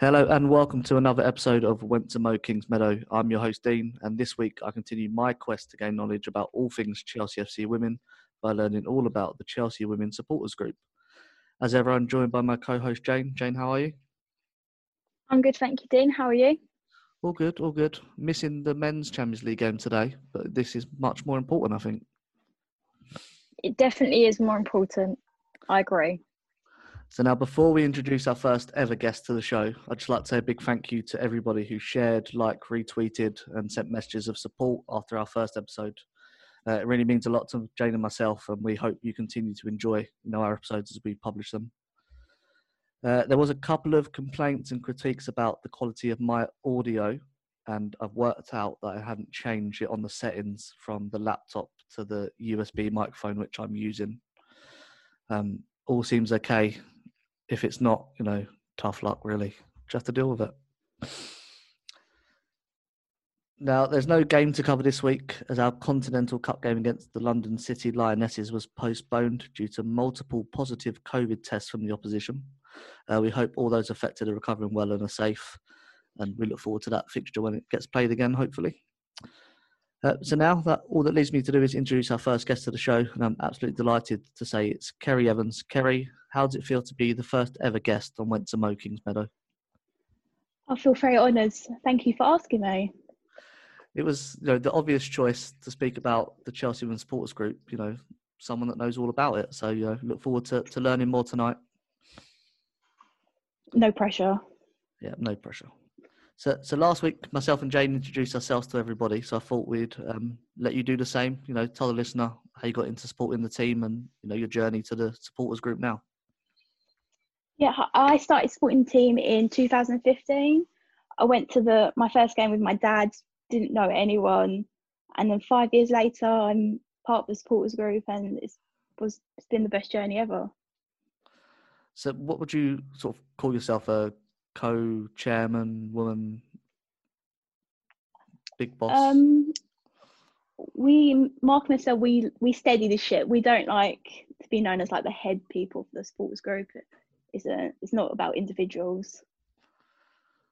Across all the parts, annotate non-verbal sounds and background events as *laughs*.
Hello and welcome to another episode of Went to Mow Kingsmeadow. I'm your host Dean, and this week I continue my quest to gain knowledge about all things Chelsea FC women by learning all about the Chelsea Women Supporters Group. As ever, I'm joined by my co-host Jane. Jane, how are you? I'm good, thank you, Dean. How are you? All good, all good. Missing the men's Champions League game today, but this is much more important, I think. It definitely is more important. I agree. So now, before we introduce our first ever guest to the show, I'd just like to say a big thank you to everybody who shared, like, retweeted, and sent messages of support after our first episode. Uh, it really means a lot to Jane and myself, and we hope you continue to enjoy you know, our episodes as we publish them. Uh, there was a couple of complaints and critiques about the quality of my audio, and I've worked out that I hadn't changed it on the settings from the laptop to the USB microphone which I'm using. Um, all seems okay. If it's not, you know, tough luck, really. Just have to deal with it. Now, there's no game to cover this week as our Continental Cup game against the London City Lionesses was postponed due to multiple positive COVID tests from the opposition. Uh, we hope all those affected are recovering well and are safe, and we look forward to that fixture when it gets played again, hopefully. Uh, so now that all that leaves me to do is introduce our first guest to the show, and I'm absolutely delighted to say it's Kerrie Evans. Kerrie, how does it feel to be the first ever guest on Went to Mow Kingsmeadow? I feel very honoured. Thank you for asking me. It was you know the obvious choice to speak about the Chelsea Women's Supporters Group. You know, someone that knows all about it. So you know, look forward to, to learning more tonight. No pressure. Yeah, no pressure. So, so last week, myself and Jane introduced ourselves to everybody. So I thought we'd um, let you do the same. You know, tell the listener how you got into supporting the team and you know your journey to the supporters group now. Yeah, I started supporting the team in 2015. I went to the my first game with my dad. Didn't know anyone, and then five years later, I'm part of the supporters group, and it's was it's been the best journey ever. So, what would you sort of call yourself a co-chairman, woman, big boss? Um, we Mark and myself, we we steady the ship. We don't like to be known as like the head people for the sports group. It's a it's not about individuals.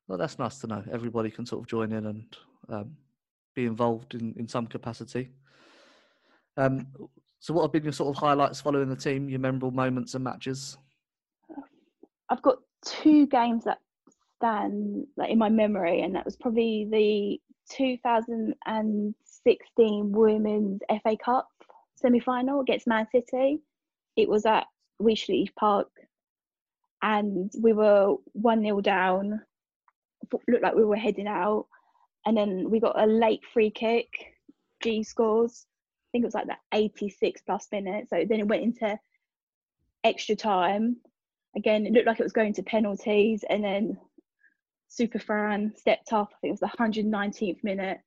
Well, that's nice to know. Everybody can sort of join in and um, be involved in, in some capacity. Um, so, what have been your sort of highlights following the team? Your memorable moments and matches? I've got two games that stand like in my memory, and that was probably the 2016 Women's FA Cup semi-final against Man City. It was at Wheatsheaf Park, and we were one 0 down. Looked like we were heading out, and then we got a late free kick. Ji scores. I think it was like that 86 plus minute. So then it went into extra time. Again, it looked like it was going to penalties, and then Super Fran stepped up. I think it was the 119th minute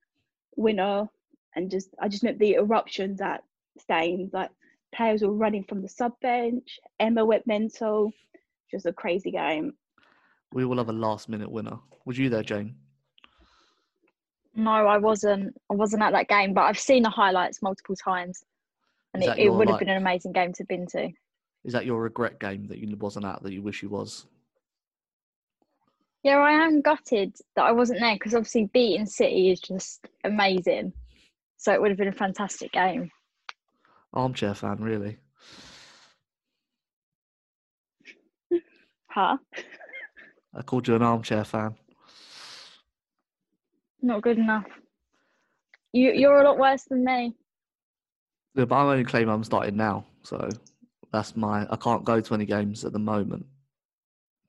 winner, and just I just met the eruptions at Staines. Like players were running from the sub bench. Emma went mental. Just a crazy game. We will have a last minute winner. Was you there, Jane? No, I wasn't. I wasn't at that game, but I've seen the highlights multiple times, and it, it your, would have been an amazing game to have been to. Is that your regret game that you wasn't at that you wish you was? Yeah, I am gutted that I wasn't there because obviously beating City is just amazing. So it would have been a fantastic game. Armchair fan, really. Huh? I called you an armchair fan. Not good enough. You you're a lot worse than me. Yeah, but I'm only claiming I'm starting now, so that's my. I can't go to any games at the moment.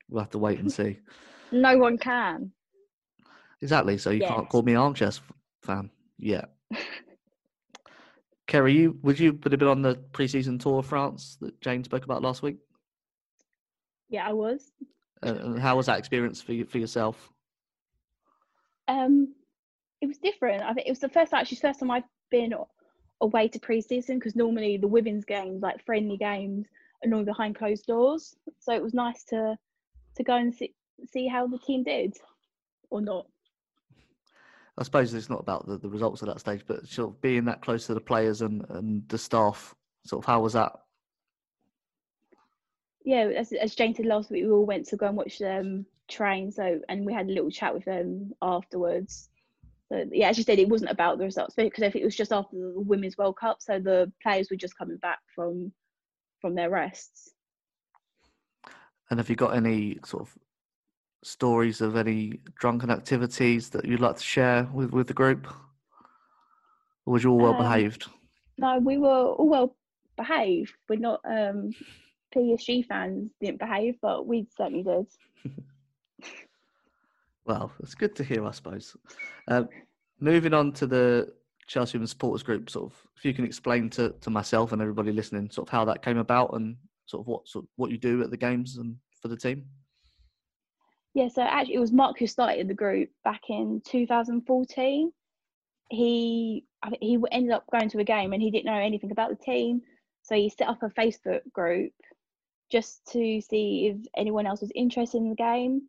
We'll have to wait and *laughs* see. No one can. Exactly. So you can't call me armchair fan Yeah. Kerrie, you would you have been on the pre-season tour of France that Jane spoke about last week? Yeah, I was. Uh, how was that experience for you, for yourself? Um, it was different. I think it was the first actually first time I've been away to pre-season because normally the women's games, like friendly games, are normally behind closed doors. So it was nice to to go and see see how the team did, or not. I suppose it's not about the, the results at that stage, but sort of being that close to the players and, and the staff. Sort of how was that? Yeah, as as Jane said last week, we all went to go and watch um train. So and we had a little chat with them afterwards. So yeah, as you said, it wasn't about the results because if it was just after the Women's World Cup, so the players were just coming back from from their rests. And have you got any sort of stories of any drunken activities that you'd like to share with, with the group? Or was you all well Um, behaved? No, we were all well behaved. We're not um, PSG fans didn't behave, but we certainly did. *laughs* Well, it's good to hear, I suppose. Um, moving on to the Chelsea Women's Supporters Group, sort of, if you can explain to, to myself and everybody listening, sort of how that came about and sort of what sort what you do at the games and for the team. Yeah, so actually, it was Mark who started the group back in 2014. He he ended up going to a game and he didn't know anything about the team, so he set up a Facebook group just to see if anyone else was interested in the game,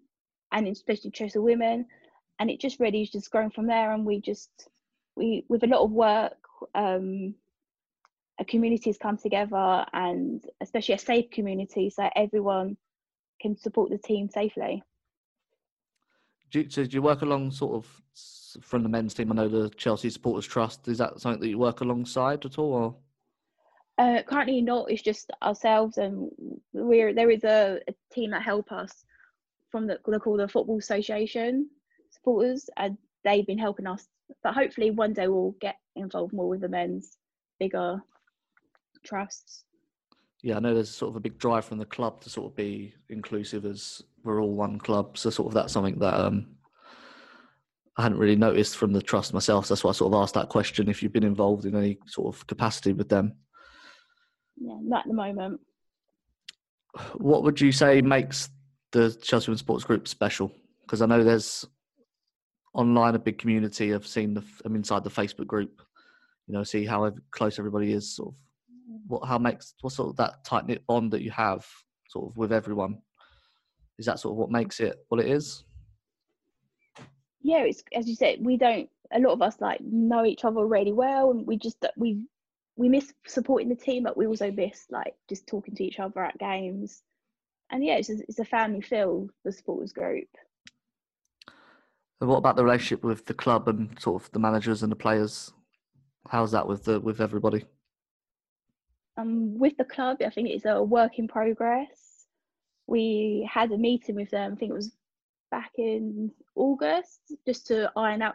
and especially Chelsea women. And it just really just grown from there, and we just we with a lot of work, um, a community has come together, and especially a safe community, so everyone can support the team safely. Do you, so do you work along sort of from the men's team? I know the Chelsea Supporters Trust. Is that something that you work alongside at all? Or? Uh, currently not. It's just ourselves, and we're there is a, a team that help us from the they're called the Football Association supporters, and they've been helping us. But hopefully, one day we'll get involved more with the men's bigger trusts. Yeah, I know there's sort of a big drive from the club to sort of be inclusive as we're all one club. So sort of that's something that um, I hadn't really noticed from the trust myself. So that's why I sort of asked that question if you've been involved in any sort of capacity with them. Yeah, not at the moment. What would you say makes the Chelsea Women's Sports Group special? Because I know there's online a big community. I've seen the I'm inside the Facebook group. You know, see how close everybody is. Sort of what how makes what sort of that tight knit bond that you have sort of with everyone. Is that sort of what makes it what it is? yeah, it's as you said, we don't. A lot of us like know each other really well, and we just we we miss supporting the team, but we also miss like just talking to each other at games. And yeah, it's just, it's a family feel. The supporters group. And what about the relationship with the club and sort of the managers and the players? How's that with the with everybody? Um, with the club, I think it's a work in progress. We had a meeting with them. I think it was back in August, just to iron out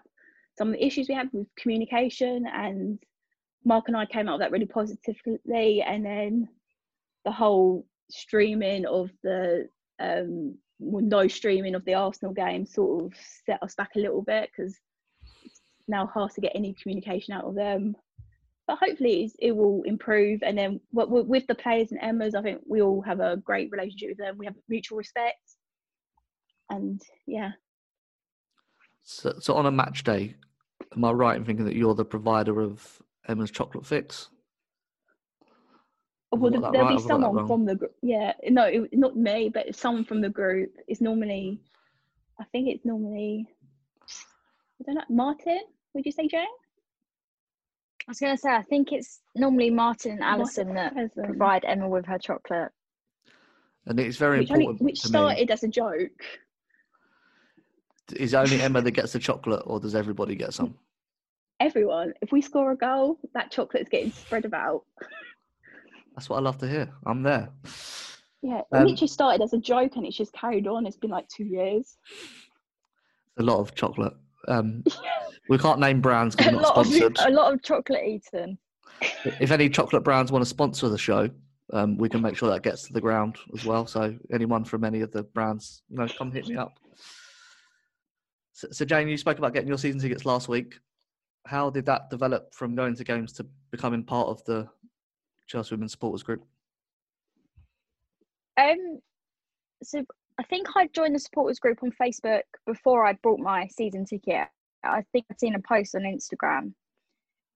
some of the issues we had with communication. And Mark and I came out of that really positively. And then the whole streaming of the um, well, no streaming of the Arsenal game sort of set us back a little bit because now hard to get any communication out of them. But hopefully it's, it will improve. And then with the players and Emma's, I think we all have a great relationship with them. We have mutual respect. And yeah, So, so on a match day, am I right in thinking that you're the provider of Emma's chocolate fix? Oh, have well, that there'll right? be Have I got that someone from the group. Yeah, no, it, not me, but someone from the group. It's normally, I think it's normally, I don't know, Martin. Would you say Jane? I was going to say, I think it's normally Martin and Martin Alison that Present. provide Emma with her chocolate. And it's very which, only, important which to me. started as a joke. Is only Emma that gets the chocolate, or does everybody get some? Everyone, if we score a goal, that chocolate's getting spread about. That's what I love to hear. I'm there. Yeah, it Um, literally started as a joke and it's just carried on. It's been like two years. A lot of chocolate. Um, *laughs* we can't name brands because a we're not lot of sponsored. *laughs* a lot of chocolate eaten. if any chocolate brands want to sponsor the show, um, we can make sure that gets to the ground as well. So anyone from any of the brands, you know, come hit me up. So, so Jane, you spoke about getting your season tickets last week. How did that develop from going to games to becoming part of the Chelsea Women's Supporters Group? Um, so I think I'd joined the supporters group on Facebook before I'd bought my season ticket. I think I'd seen a post on Instagram,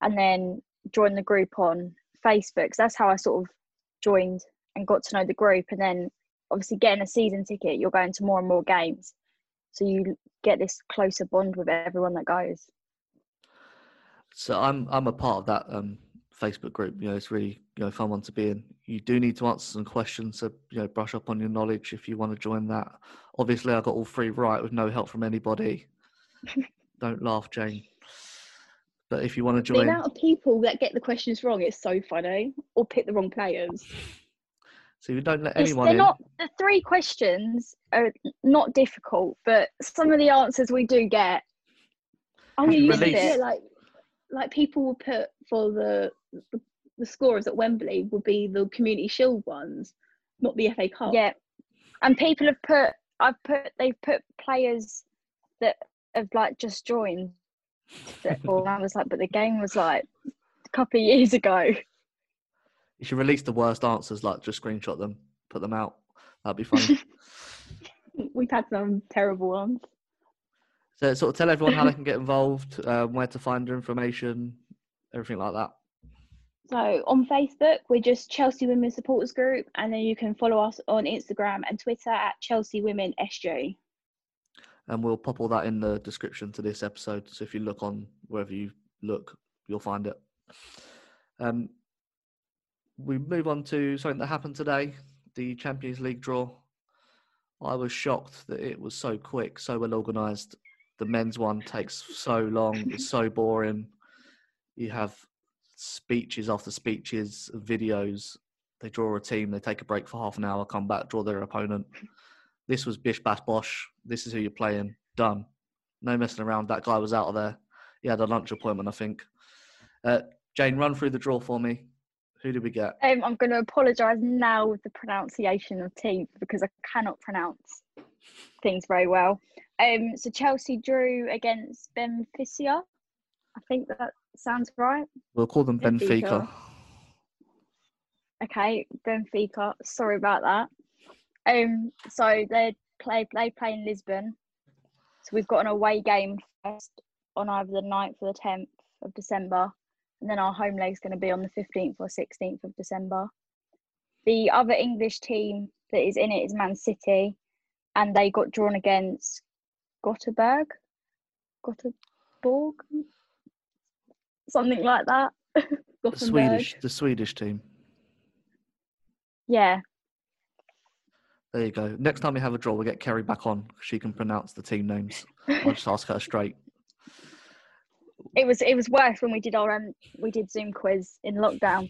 and then joined the group on Facebook. So that's how I sort of joined and got to know the group. And then obviously getting a season ticket, you're going to more and more games, so you get this closer bond with everyone that goes. So I'm I'm a part of that um, Facebook group. You know, it's really you know fun one to be in. You do need to answer some questions, so you know, brush up on your knowledge if you want to join that. Obviously, I got all three right with no help from anybody. *laughs* Don't laugh, Jane. But if you want to join, The amount of people that get the questions wrong is so funny, or pick the wrong players. so you don't let anyone they're in. not the three questions are not difficult, but some of the answers we do get. You you used to get like like people will put for the, the the scorers at Wembley would be the Community Shield ones, not the FA Cup. Yeah, and people have put. I've put. They've put players that have like just joined. That, or I was like, but the game was like a couple of years ago. You should release the worst answers, like just screenshot them, put them out. That'd be funny. *laughs* We've had some terrible ones. so sort of tell everyone how they can get involved, um, where to find their information, everything like that. So on Facebook, we're just Chelsea Women Supporters Group, and then you can follow us on Instagram and Twitter at Chelsea Women SG. and we'll pop all that in the description to this episode. So if you look on wherever you look, you'll find it. Um, we move on to something that happened today: the Champions League draw. I was shocked that it was so quick, so well organised. The men's one takes so long; it's so boring. You have speeches after speeches, videos. They draw a team, they take a break for half an hour, come back, draw their opponent this was bish bash bosh. This is who you're playing. Done. No messing around. That guy was out of there. He had a lunch appointment, I think. Uh, Jane, run through the draw for me. Who did we get? Um, I'm going to apologise now with the pronunciation of teams because I cannot pronounce things very well. Um, so Chelsea drew against Benfica. I think that sounds right. We'll call them Benfica. Benfica. Okay, Benfica. Sorry about that. Um, so they play they play in Lisbon. So we've got an away game first on either the 9th or the 10th of December, and then our home leg's going to be on the 15th or 16th of December. The other English team that is in it is Man City, and they got drawn against Gothenburg, Gothenburg, something like that. *laughs* The Swedish, the Swedish team. Yeah, There you go. Next time we have a draw, we'll get Kerrie back on. She can pronounce the team names. *laughs* I'll just ask her straight. it was it was worse when we did our um, we did Zoom quiz in lockdown,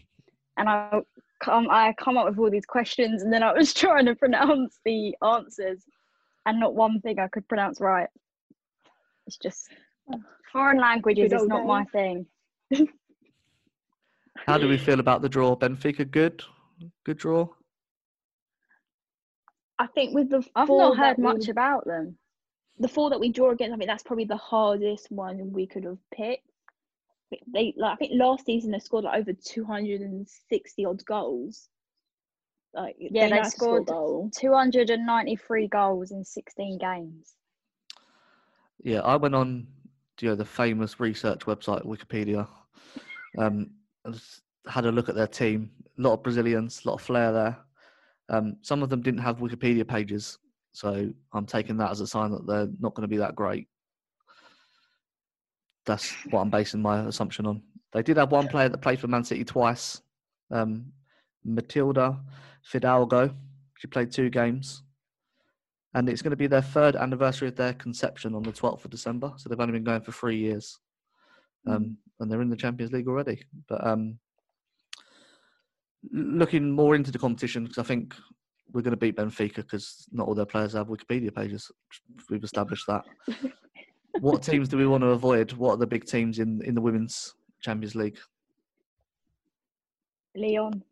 and I come I come up with all these questions, and then I was *laughs* trying to pronounce the answers, and not one thing I could pronounce right. It's just foreign languages Good is old not my thing. How do we feel about the draw? Benfica, good? Good draw? I think with the I've four not that heard we- much about them. the four that we draw against, I think that's probably the hardest one we could have picked. They like I think last season they scored like over two hundred and sixty odd goals. Like Yeah, they know how score scored goal. 293 goals in 16 games. Yeah, I went on you know the famous research website Wikipedia. Um, had a look at their team. A lot of Brazilians, a lot of flair there. Um, some of them didn't have Wikipedia pages, so I'm taking that as a sign that they're not going to be that great. That's what I'm basing my assumption on. They did have one player that played for Man City twice, um, Matilde Fidalgo. She played two games and it's going to be their third anniversary of their conception on the 12th of December. So they've only been going for three years, um, and they're in the Champions League already. But um, looking more into the competition, because I think we're going to beat Benfica because not all their players have Wikipedia pages. We've established that. *laughs* what teams do we want to avoid? What are the big teams in in the women's Champions League? Lyon.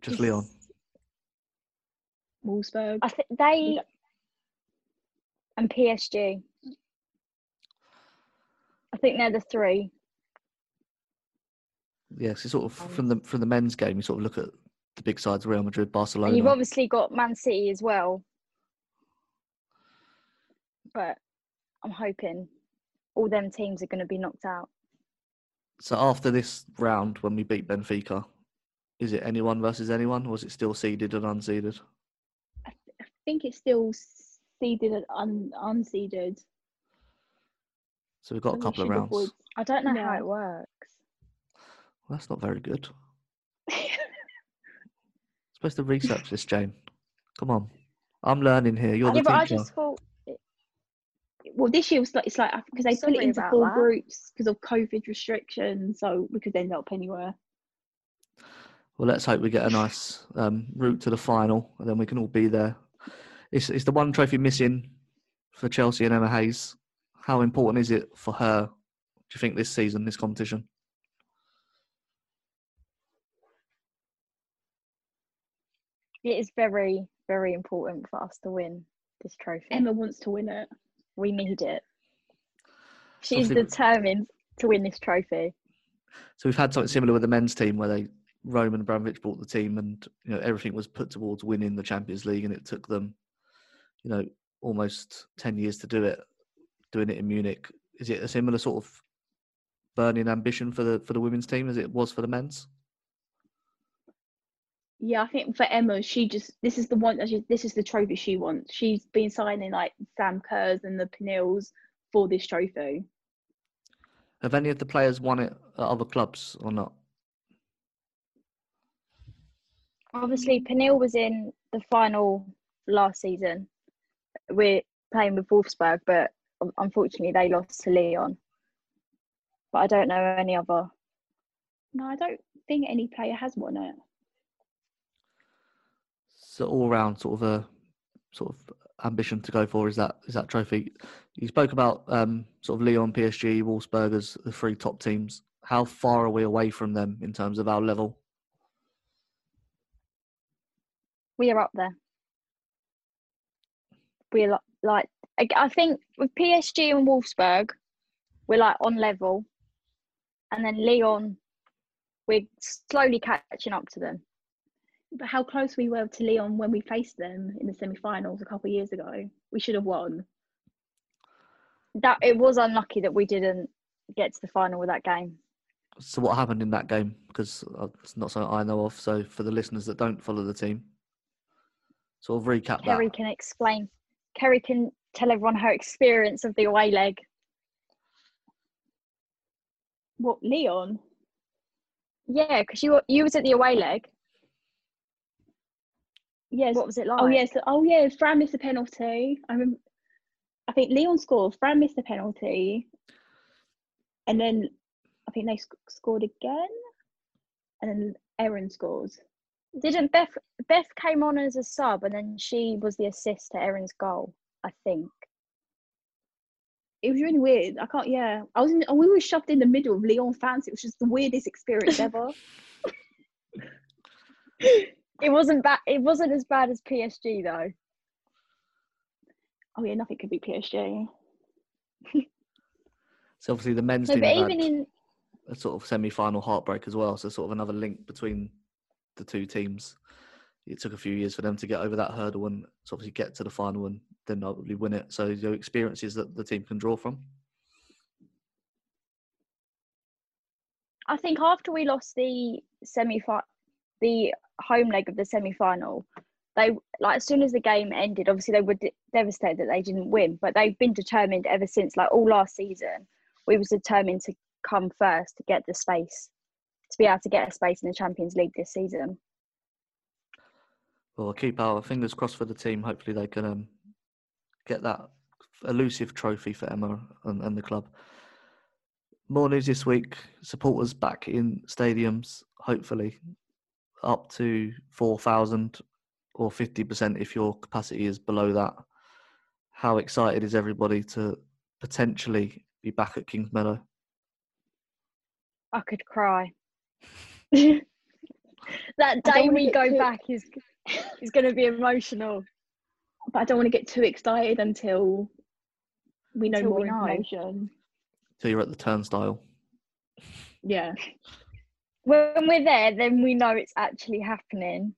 Just Lyon. Wolfsburg. I think they and PSG. I think they're the three. Yes, it's sort of um, from the from the men's game. You sort of look at the big sides: Real Madrid, Barcelona. And you've obviously got Man City as well. But I'm hoping all them teams are going to be knocked out. So after this round, when we beat Benfica, is it anyone versus anyone, or is it still seeded and unseeded? I think it's still seeded and un- unseeded. So we've got a So we couple of rounds. avoid- I don't know how it works. Well, that's not very good. *laughs* supposed to research this, Jane. Come on. I'm learning here. You're yeah, the but I just thought well, this year was like it's like because they put it into four that. groups because of COVID restrictions, so we could end up anywhere. Well, let's hope we get a nice um, route to the final, and then we can all be there. It's, it's the one trophy missing for Chelsea and Emma Hayes. How important is it for her? Do you think this season, this competition? it is very, very important for us to win this trophy. Emma wants to win it. we need it. She's Obviously- determined to win this trophy. So we've had something similar with the men's team, where they Roman Abramovich bought the team, and you know everything was put towards winning the Champions League, and it took them, you know, almost ten years to do it. Doing it in Munich, is it a similar sort of burning ambition for the for the women's team as it was for the men's? Yeah, I think for Emma, she just this is the one this is the trophy she wants. She's been signing like Sam Kerrs and the Pernilles for this trophy. Have any of the players won it at other clubs or not? Obviously, Pernille was in the final last season. We're playing with Wolfsburg, but unfortunately, they lost to Lyon. But I don't know any other. No, I don't think any player has won it. So all round sort of a sort of ambition to go for is that is that trophy. You spoke about um, sort of Lyon, PSG, Wolfsburg as the three top teams. How far are we away from them in terms of our level? We are up there. We're li- like, I think with PSG and Wolfsburg, we're like on level. And then Lyon, we're slowly catching up to them. But how close we were to Lyon when we faced them in the semi-finals a couple of years ago. We should have won. That it was unlucky that we didn't get to the final with that game. So what happened in that game? Because uh, it's not something I know of. So for the listeners that don't follow the team, sort of recap Kerrie that. can explain. Kerrie can tell everyone her experience of the away leg. What Lyon? Yeah, because you were, you was at the away leg. Yes. What was it oh, like? Oh yes. Oh yeah. Fran missed a penalty. I remember. I think Lyon scored. Fran missed a penalty, and then I think they sc- scored again, and then Erin scores. Didn't Beth Beth came on as a sub and then she was the assist to Erin's goal, I think. It was really weird. I can't. Yeah, I was in. We were shoved in the middle of Lyon fans. It was just the weirdest experience ever. *laughs* It wasn't bad it wasn't as bad as PSG though. oh yeah, nothing could be PSG. *laughs* So obviously the men's No, team but have even in a sort of semi-final heartbreak as well. So sort of another link between the two teams. It took a few years for them to get over that hurdle and to obviously get to the final and then ultimately win it. So your experiences that the team can draw from. I think after we lost the semi the home leg of the semi final, they like as soon as the game ended, obviously they were de- devastated that they didn't win, but they've been determined ever since. Like all last season, we was determined to come first to get the space, to be able to get a space in the Champions League this season. Well, I'll keep our fingers crossed for the team. Hopefully, they can um, get that elusive trophy for Emma and, and the club. More news this week. Supporters back in stadiums, hopefully, up to 4,000 or 50% if your capacity is below that. How excited is everybody to potentially be back at Kingsmeadow? I could cry. *laughs* that day we go too- back is is going to be emotional. But I don't want to get too excited until we know Until more we know. information. So you're at the turnstile. Yeah. When we're there, then we know it's actually happening.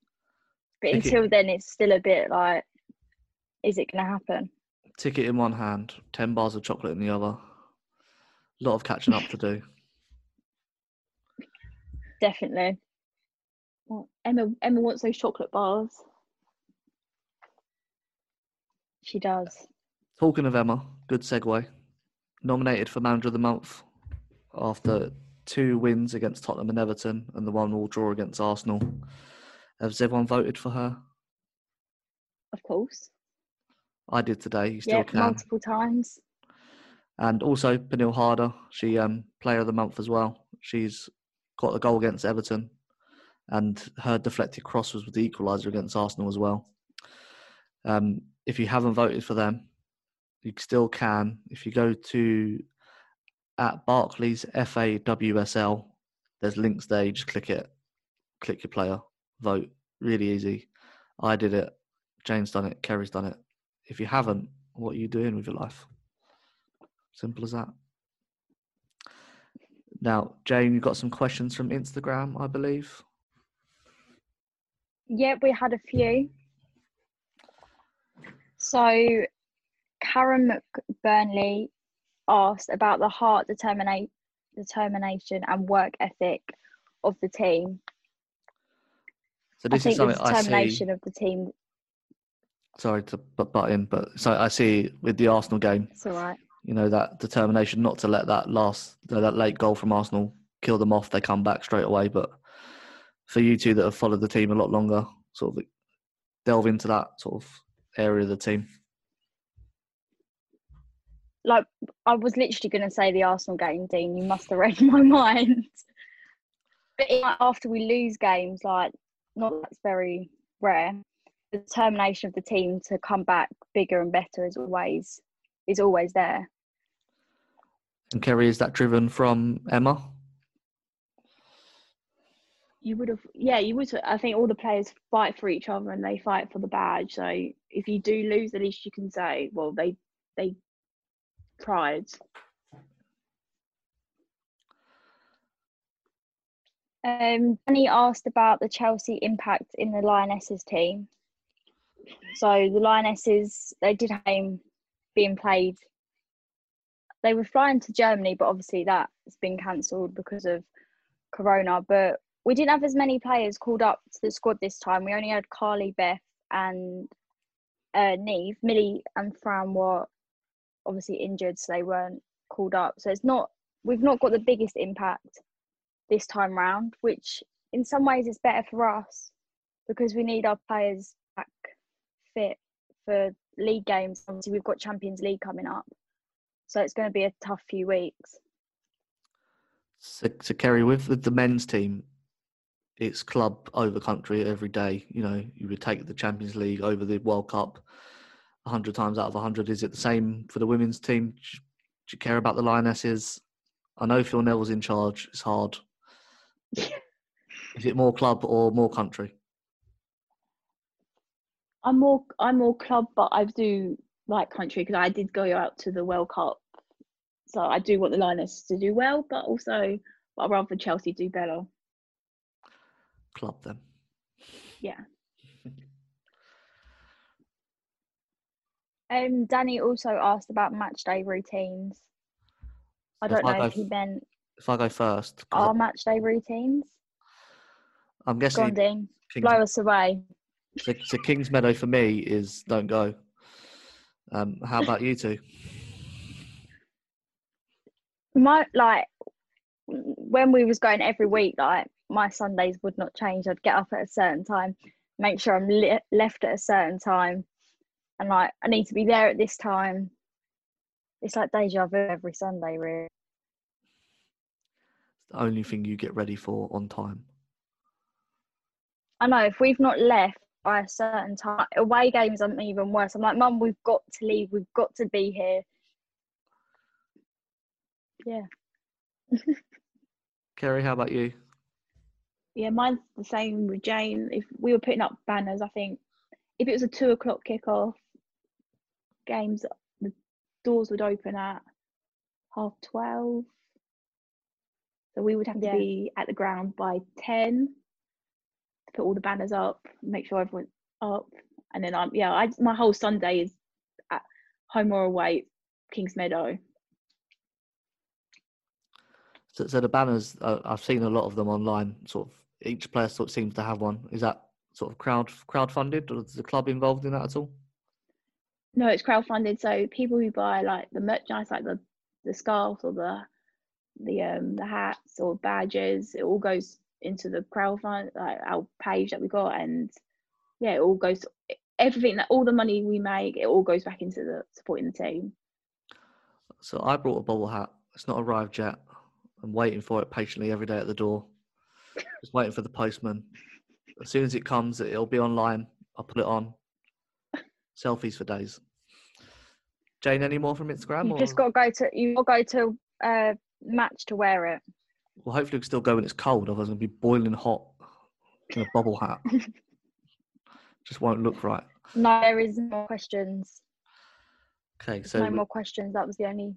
But Ticket- until then, it's still a bit like, is it going to happen? Ticket in one hand, 10 bars of chocolate in the other. A lot of catching up to do. Definitely. Well, Emma Emma wants those chocolate bars. She does. Talking of Emma, good segue. Nominated for Manager of the Month after two wins against Tottenham and Everton, and the one all draw against Arsenal. Has everyone voted for her? Of course. I did today. You still Yeah, can. multiple times. And also Pernille Harder, she um player of the month as well. She's got the goal against Everton, and her deflected cross was with the equaliser against Arsenal as well. Um, if you haven't voted for them, you still can. If you go to at Barclays FAWSL, there's links there. You just click it, click your player, vote. Really easy. I did it. Jane's done it. Kerrie's done it. If you haven't, what are you doing with your life? Simple as that. Now, Jane, you've got some questions from Instagram, I believe. Yeah, we had a few. So, Karen McBurnley asked about the heart, determinate, determination, and work ethic of the team. So I this is think the something I see. determination of the team. Sorry to butt butt in, but so I see with the Arsenal game, It's all right. You know, that determination not to let that last, that late goal from Arsenal kill them off. They come back straight away. But for you two that have followed the team a lot longer, sort of delve into that sort of area of the team. Like, I was literally going to say the Arsenal game, Dean. You must have *laughs* read my mind. But after we lose games, like, not that's very rare. The determination of the team to come back bigger and better is always is always there. And Kerrie, is that driven from Emma? You would have, yeah, you would. I think all the players fight for each other and they fight for the badge. So if you do lose, at least you can say, well, they they tried. Um, Danny asked about the Chelsea impact in the Lionesses team. So the Lionesses, they did have a game being played. They were flying to Germany, but obviously that's been cancelled because of Corona. But we didn't have as many players called up to the squad this time. We only had Carly, Beth, and uh, Niamh. Millie and Fran were obviously injured, so they weren't called up. So it's not we've not got the biggest impact this time round, which in some ways is better for us because we need our players back fit for league games. Obviously, we've got Champions League coming up, so it's going to be a tough few weeks. So, so Kerrie, with, with the men's team, it's club over country every day. You know, you would take the Champions League over the World Cup a hundred times out of a hundred. Is it the same for the women's team? Do you care about the Lionesses? I know Phil Neville's in charge. It's hard. Is it more club or more country? I'm more I'm more club, but I do like country because I did go out to the World Cup, so I do want the Lionesses to do well, but also I'd rather Chelsea do better. Club them. Yeah. *laughs* Um, Danny also asked about match day routines. I if don't I know go if he meant If I go first. our match day routines. I'm guessing. Kings, Blow us away. so, so Kingsmeadow for me is don't go. Um, how about you two? my like when we was going every week like my sundays would not change i'd get up at a certain time make sure i'm li- left at a certain time and like i need to be there at this time it's like deja vu every sunday really It's the only thing you get ready for on time. i know if we've not left by a certain time away games i'm even worse i'm like mum we've got to leave we've got to be here yeah *laughs* Kerrie, how about you? Yeah, mine's the same with Jane. If we were putting up banners, I think if it was a two o'clock kickoff, games the doors would open at half twelve. So we would have to Yeah. be at the ground by ten to put all the banners up, make sure everyone's up, and then I'm yeah, I my whole Sunday is at home or away, Kingsmeadow. So, so the banners, uh, I've seen a lot of them online. Sort of each player sort of seems to have one. Is that sort of crowd crowd funded, or is the club involved in that at all? No, it's crowdfunded. So people who buy like the merchandise, like the the scarves or the the um the hats or badges. It all goes into the crowdfund like our page that we got, and yeah, it all goes everything that all the money we make, it all goes back into the supporting the team. So I brought a bubble hat. It's not arrived yet. I'm waiting for it patiently every day at the door. *laughs* Just waiting for the postman. As soon as it comes, it'll be online. I'll put it on. Selfies for days. Jane, any more from Instagram? You or- just got to go to you got to go to uh, match to wear it. Well, hopefully, it'll still go when it's cold. Otherwise, it'll be boiling hot in a bubble hat. *laughs* Just won't look right. No, there is no questions. Okay, There's so no more questions. That was the only.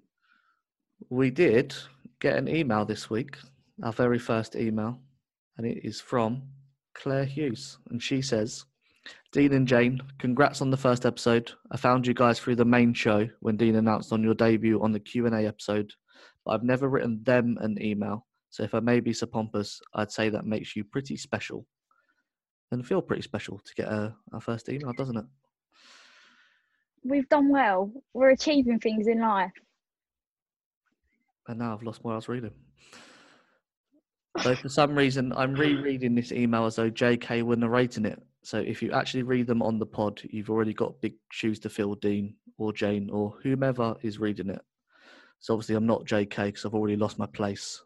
we did get an email this week, our very first email, and it is from Claire Hughes, and she says, "Dean and Jane, congrats on the first episode. I found you guys through the main show when Dean announced on your debut on the Q and A episode, but I've never written them an email. So if I may be so pompous, I'd say that makes you pretty special, and feel pretty special to get a, our first email, doesn't it?" We've done well. We're achieving things in life. And now I've lost what I was reading. So for some reason, I'm rereading this email as though JK were narrating it. So if you actually read them on the pod, you've already got big shoes to fill, Dean or Jane or whomever is reading it. So obviously, I'm not JK because I've already lost my place.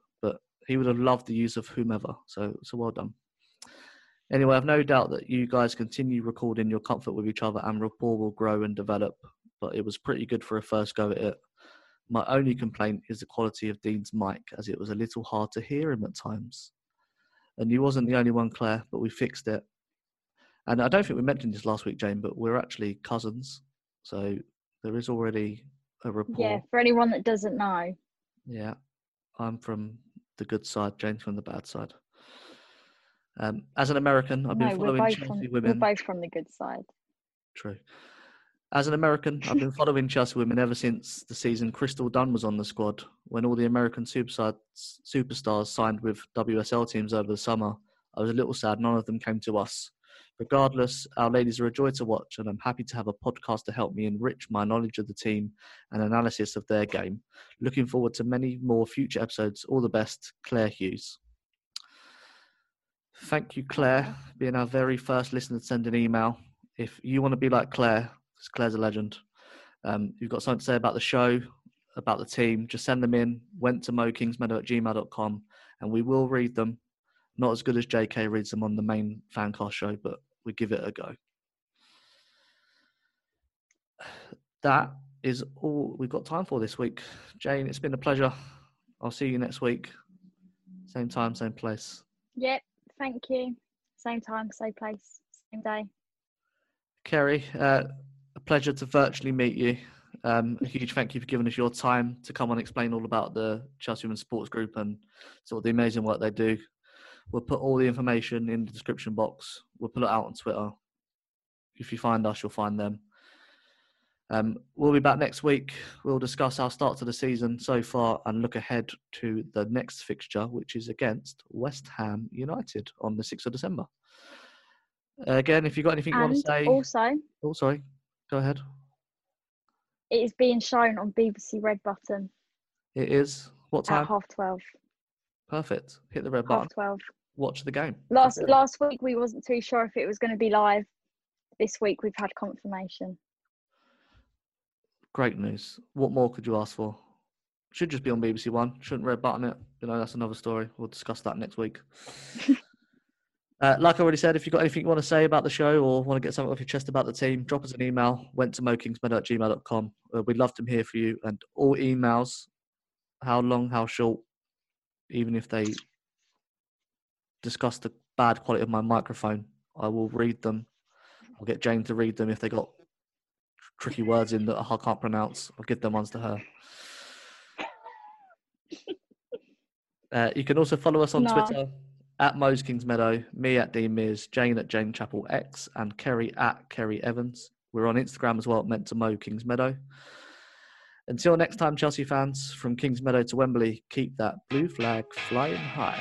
He would have loved the use of whomever. So so well done. Anyway, I've no doubt that you guys continue recording your comfort with each other and rapport will grow and develop. But it was pretty good for a first go at it. My only complaint is the quality of Dean's mic, as it was a little hard to hear him at times. And you wasn't the only one, Claire, but we fixed it. And I don't think we mentioned this last week, Jane, but we're actually cousins, so there is already a rapport. Yeah, for anyone that doesn't know. Yeah, I'm from the good side, Jane's from the bad side. Um, as an American, I've been No, following Chelsea from women. we're both from the good side. True. As an American, I've been *laughs* following Chelsea women ever since the season Crystal Dunn was on the squad. When all the American superstars signed with WSL teams over the summer, I was a little sad none of them came to us. Regardless, our ladies are a joy to watch, and I'm happy to have a podcast to help me enrich my knowledge of the team and analysis of their game. Looking forward to many more future episodes. All the best, Claire Hughes. Thank you, Claire, being our very first listener to send an email. If you want to be like Claire, 'cause Claire's a legend, um, you've got something to say about the show, about the team, just send them in. Went to mowkingsmeadow at gmail.com and we will read them. Not as good as JK reads them on the main fancast show, but we give it a go. That is all we've got time for this week. Jane, it's been a pleasure. I'll see you next week. Same time, same place. Yep, thank you. Same time, same place, same day. Kerrie, uh, a pleasure to virtually meet you. Um, a huge thank you for giving us your time to come and explain all about the Chelsea Women's Sports Group and sort of the amazing work they do. We'll put all the information in the description box. We'll put it out on Twitter. If you find us, you'll find them. Um, we'll be back next week. We'll discuss our start to the season so far and look ahead to the next fixture, which is against West Ham United on the 6th of December. Again, if you've got anything you want to say. also, Oh, sorry. Go ahead. it is being shown on BBC Red Button It is. What time? at half twelve. Perfect. Hit the red button. Half twelve. Watch the game. Last last week we wasn't too sure if it was going to be live. This week we've had confirmation. Great news. What more could you ask for? Should just be on BBC One. Shouldn't red button it. You know, that's another story. We'll discuss that next week. *laughs* uh, like I already said, if you've got anything you want to say about the show or want to get something off your chest about the team, drop us an email. Went to mowkingsmeadow at gmail.com. Uh, we'd love to hear from you. And all emails, how long, how short, even if they discuss the bad quality of my microphone, I will read them. I'll get Jane to read them if they got tricky words in that I can't pronounce. I'll give them ones to her. Uh, you can also follow us on No. Twitter at Mose Kings Meadow, me at Dean Mears, Jane at Jane Chapel X, and Kerrie at Kerrie Evans. We're on Instagram as well, meant to Mow Kingsmeadow. Until next time, Chelsea fans, from Kings Meadow to Wembley, keep that blue flag flying high.